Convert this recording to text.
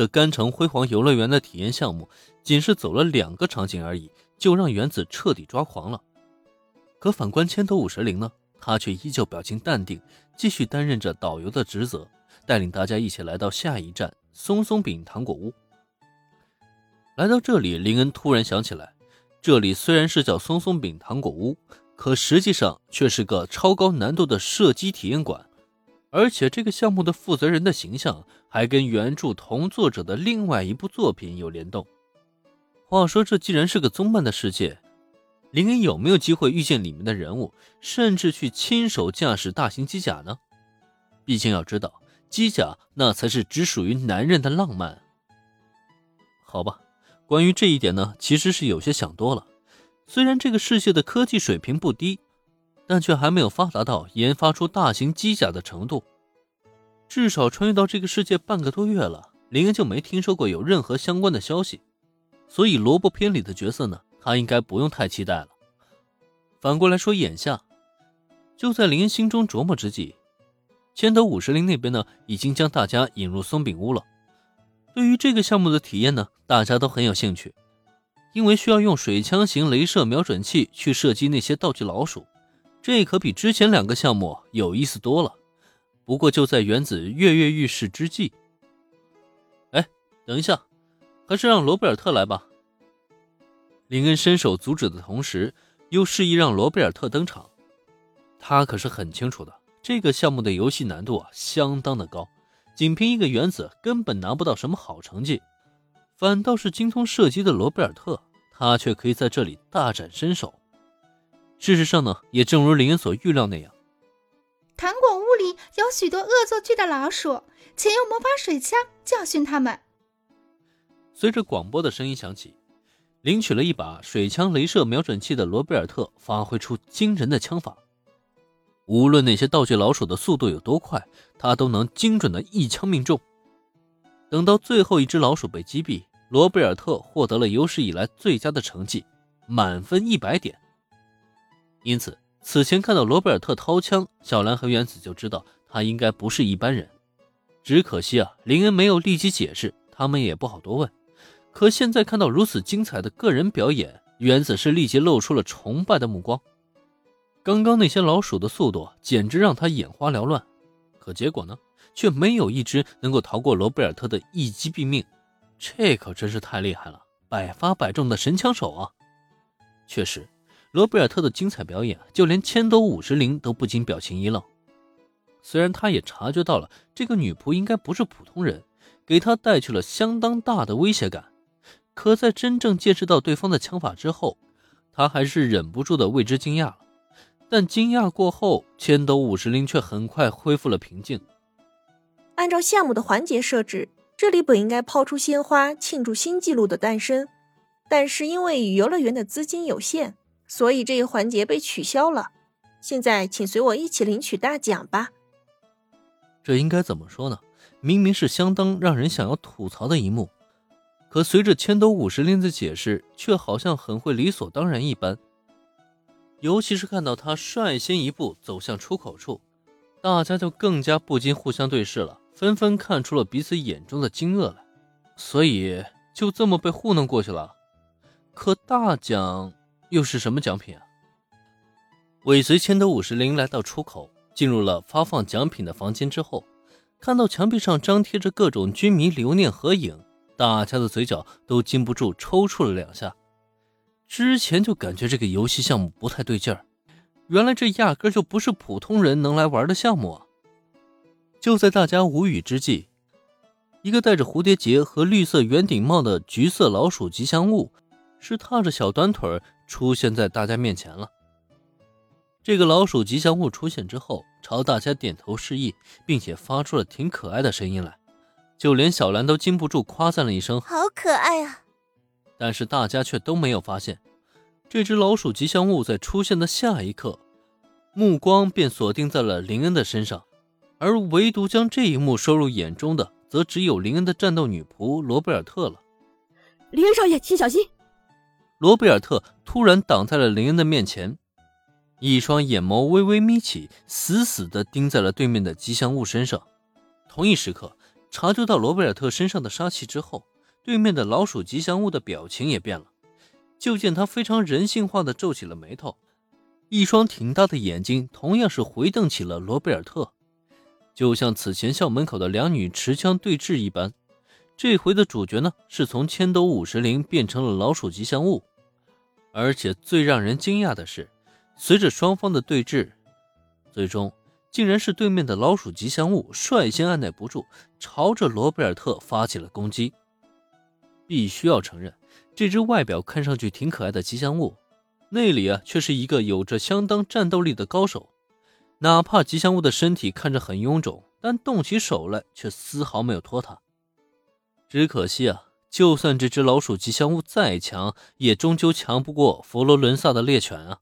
这甘城辉煌游乐园的体验项目，仅是走了两个场景而已，就让原子彻底抓狂了。可反观千头五十铃呢，他却依旧表情淡定，继续担任着导游的职责，带领大家一起来到下一站松松饼糖果屋。来到这里，林恩突然想起来，这里虽然是叫松松饼糖果屋，可实际上却是个超高难度的射击体验馆。而且这个项目的负责人的形象还跟原著同作者的另外一部作品有联动。话说，这既然是个综漫的世界，林恩有没有机会遇见里面的人物，甚至去亲手驾驶大型机甲呢？毕竟要知道，机甲那才是只属于男人的浪漫。好吧，关于这一点呢，其实是有些想多了。虽然这个世界的科技水平不低。但却还没有发达到研发出大型机甲的程度，至少穿越到这个世界半个多月了，林恩就没听说过有任何相关的消息，所以萝卜片里的角色呢，他应该不用太期待了。反过来说，眼下就在林恩心中琢磨之际，千头五十铃那边呢，已经将大家引入松饼屋了。对于这个项目的体验呢，大家都很有兴趣，因为需要用水枪型镭射瞄准器去射击那些道具老鼠。这可比之前两个项目有意思多了。不过就在原子跃跃欲试之际，哎，等一下，还是让罗贝尔特来吧。林恩伸手阻止的同时，又示意让罗贝尔特登场。他可是很清楚的，这个项目的游戏难度啊相当的高，仅凭一个原子根本拿不到什么好成绩。反倒是精通射击的罗贝尔特，他却可以在这里大展身手。事实上呢，也正如林恩所预料那样，糖果屋里有许多恶作剧的老鼠，请用魔法水枪教训他们。随着广播的声音响起，领取了一把水枪镭射瞄准器的罗贝尔特发挥出惊人的枪法，无论那些道具老鼠的速度有多快，他都能精准的一枪命中。等到最后一只老鼠被击毙，罗贝尔特获得了有史以来最佳的成绩，满分一百点。因此，此前看到罗贝尔特掏枪，小兰和原子就知道他应该不是一般人。只可惜啊，林恩没有立即解释，他们也不好多问。可现在看到如此精彩的个人表演，原子是立即露出了崇拜的目光。刚刚那些老鼠的速度简直让他眼花缭乱，可结果呢，却没有一只能够逃过罗贝尔特的一击毙命。这可真是太厉害了，百发百中的神枪手啊！确实。罗贝尔特的精彩表演，就连千斗五十铃都不禁表情一愣。虽然他也察觉到了这个女仆应该不是普通人，给他带去了相当大的威胁感，可在真正见识到对方的枪法之后，他还是忍不住的为之惊讶了。但惊讶过后，千斗五十铃却很快恢复了平静。按照项目的环节设置，这里本应该抛出鲜花庆祝新纪录的诞生，但是因为游乐园的资金有限。所以这一环节被取消了。现在，请随我一起领取大奖吧。这应该怎么说呢？明明是相当让人想要吐槽的一幕，可随着千斗五十铃的解释，却好像很会理所当然一般。尤其是看到他率先一步走向出口处，大家就更加不禁互相对视了，纷纷看出了彼此眼中的惊愕来。所以就这么被糊弄过去了。可大奖。又是什么奖品啊？尾随千斗五十铃来到出口，进入了发放奖品的房间之后，看到墙壁上张贴着各种军迷留念合影，大家的嘴角都禁不住抽搐了两下。之前就感觉这个游戏项目不太对劲儿，原来这压根就不是普通人能来玩的项目啊！就在大家无语之际，一个戴着蝴蝶结和绿色圆顶帽的橘色老鼠吉祥物，是踏着小短腿。出现在大家面前了。这个老鼠吉祥物出现之后，朝大家点头示意，并且发出了挺可爱的声音来，就连小兰都禁不住夸赞了一声：“好可爱啊！”但是大家却都没有发现，这只老鼠吉祥物在出现的下一刻，目光便锁定在了林恩的身上，而唯独将这一幕收入眼中的，则只有林恩的战斗女仆罗贝尔特了。林恩少爷，请小心！罗贝尔特突然挡在了林恩的面前，一双眼眸微微眯起，死死地盯在了对面的吉祥物身上。同一时刻，察觉到罗贝尔特身上的杀气之后，对面的老鼠吉祥物的表情也变了。就见他非常人性化的皱起了眉头，一双挺大的眼睛同样是回瞪起了罗贝尔特，就像此前校门口的两女持枪对峙一般。这回的主角呢，是从千斗五十铃变成了老鼠吉祥物，而且最让人惊讶的是，随着双方的对峙，最终竟然是对面的老鼠吉祥物率先按耐不住，朝着罗贝尔特发起了攻击。必须要承认，这只外表看上去挺可爱的吉祥物，内里啊却是一个有着相当战斗力的高手。哪怕吉祥物的身体看着很臃肿，但动起手来却丝毫没有拖沓。只可惜啊，就算这只老鼠吉祥物再强，也终究强不过佛罗伦萨的猎犬啊！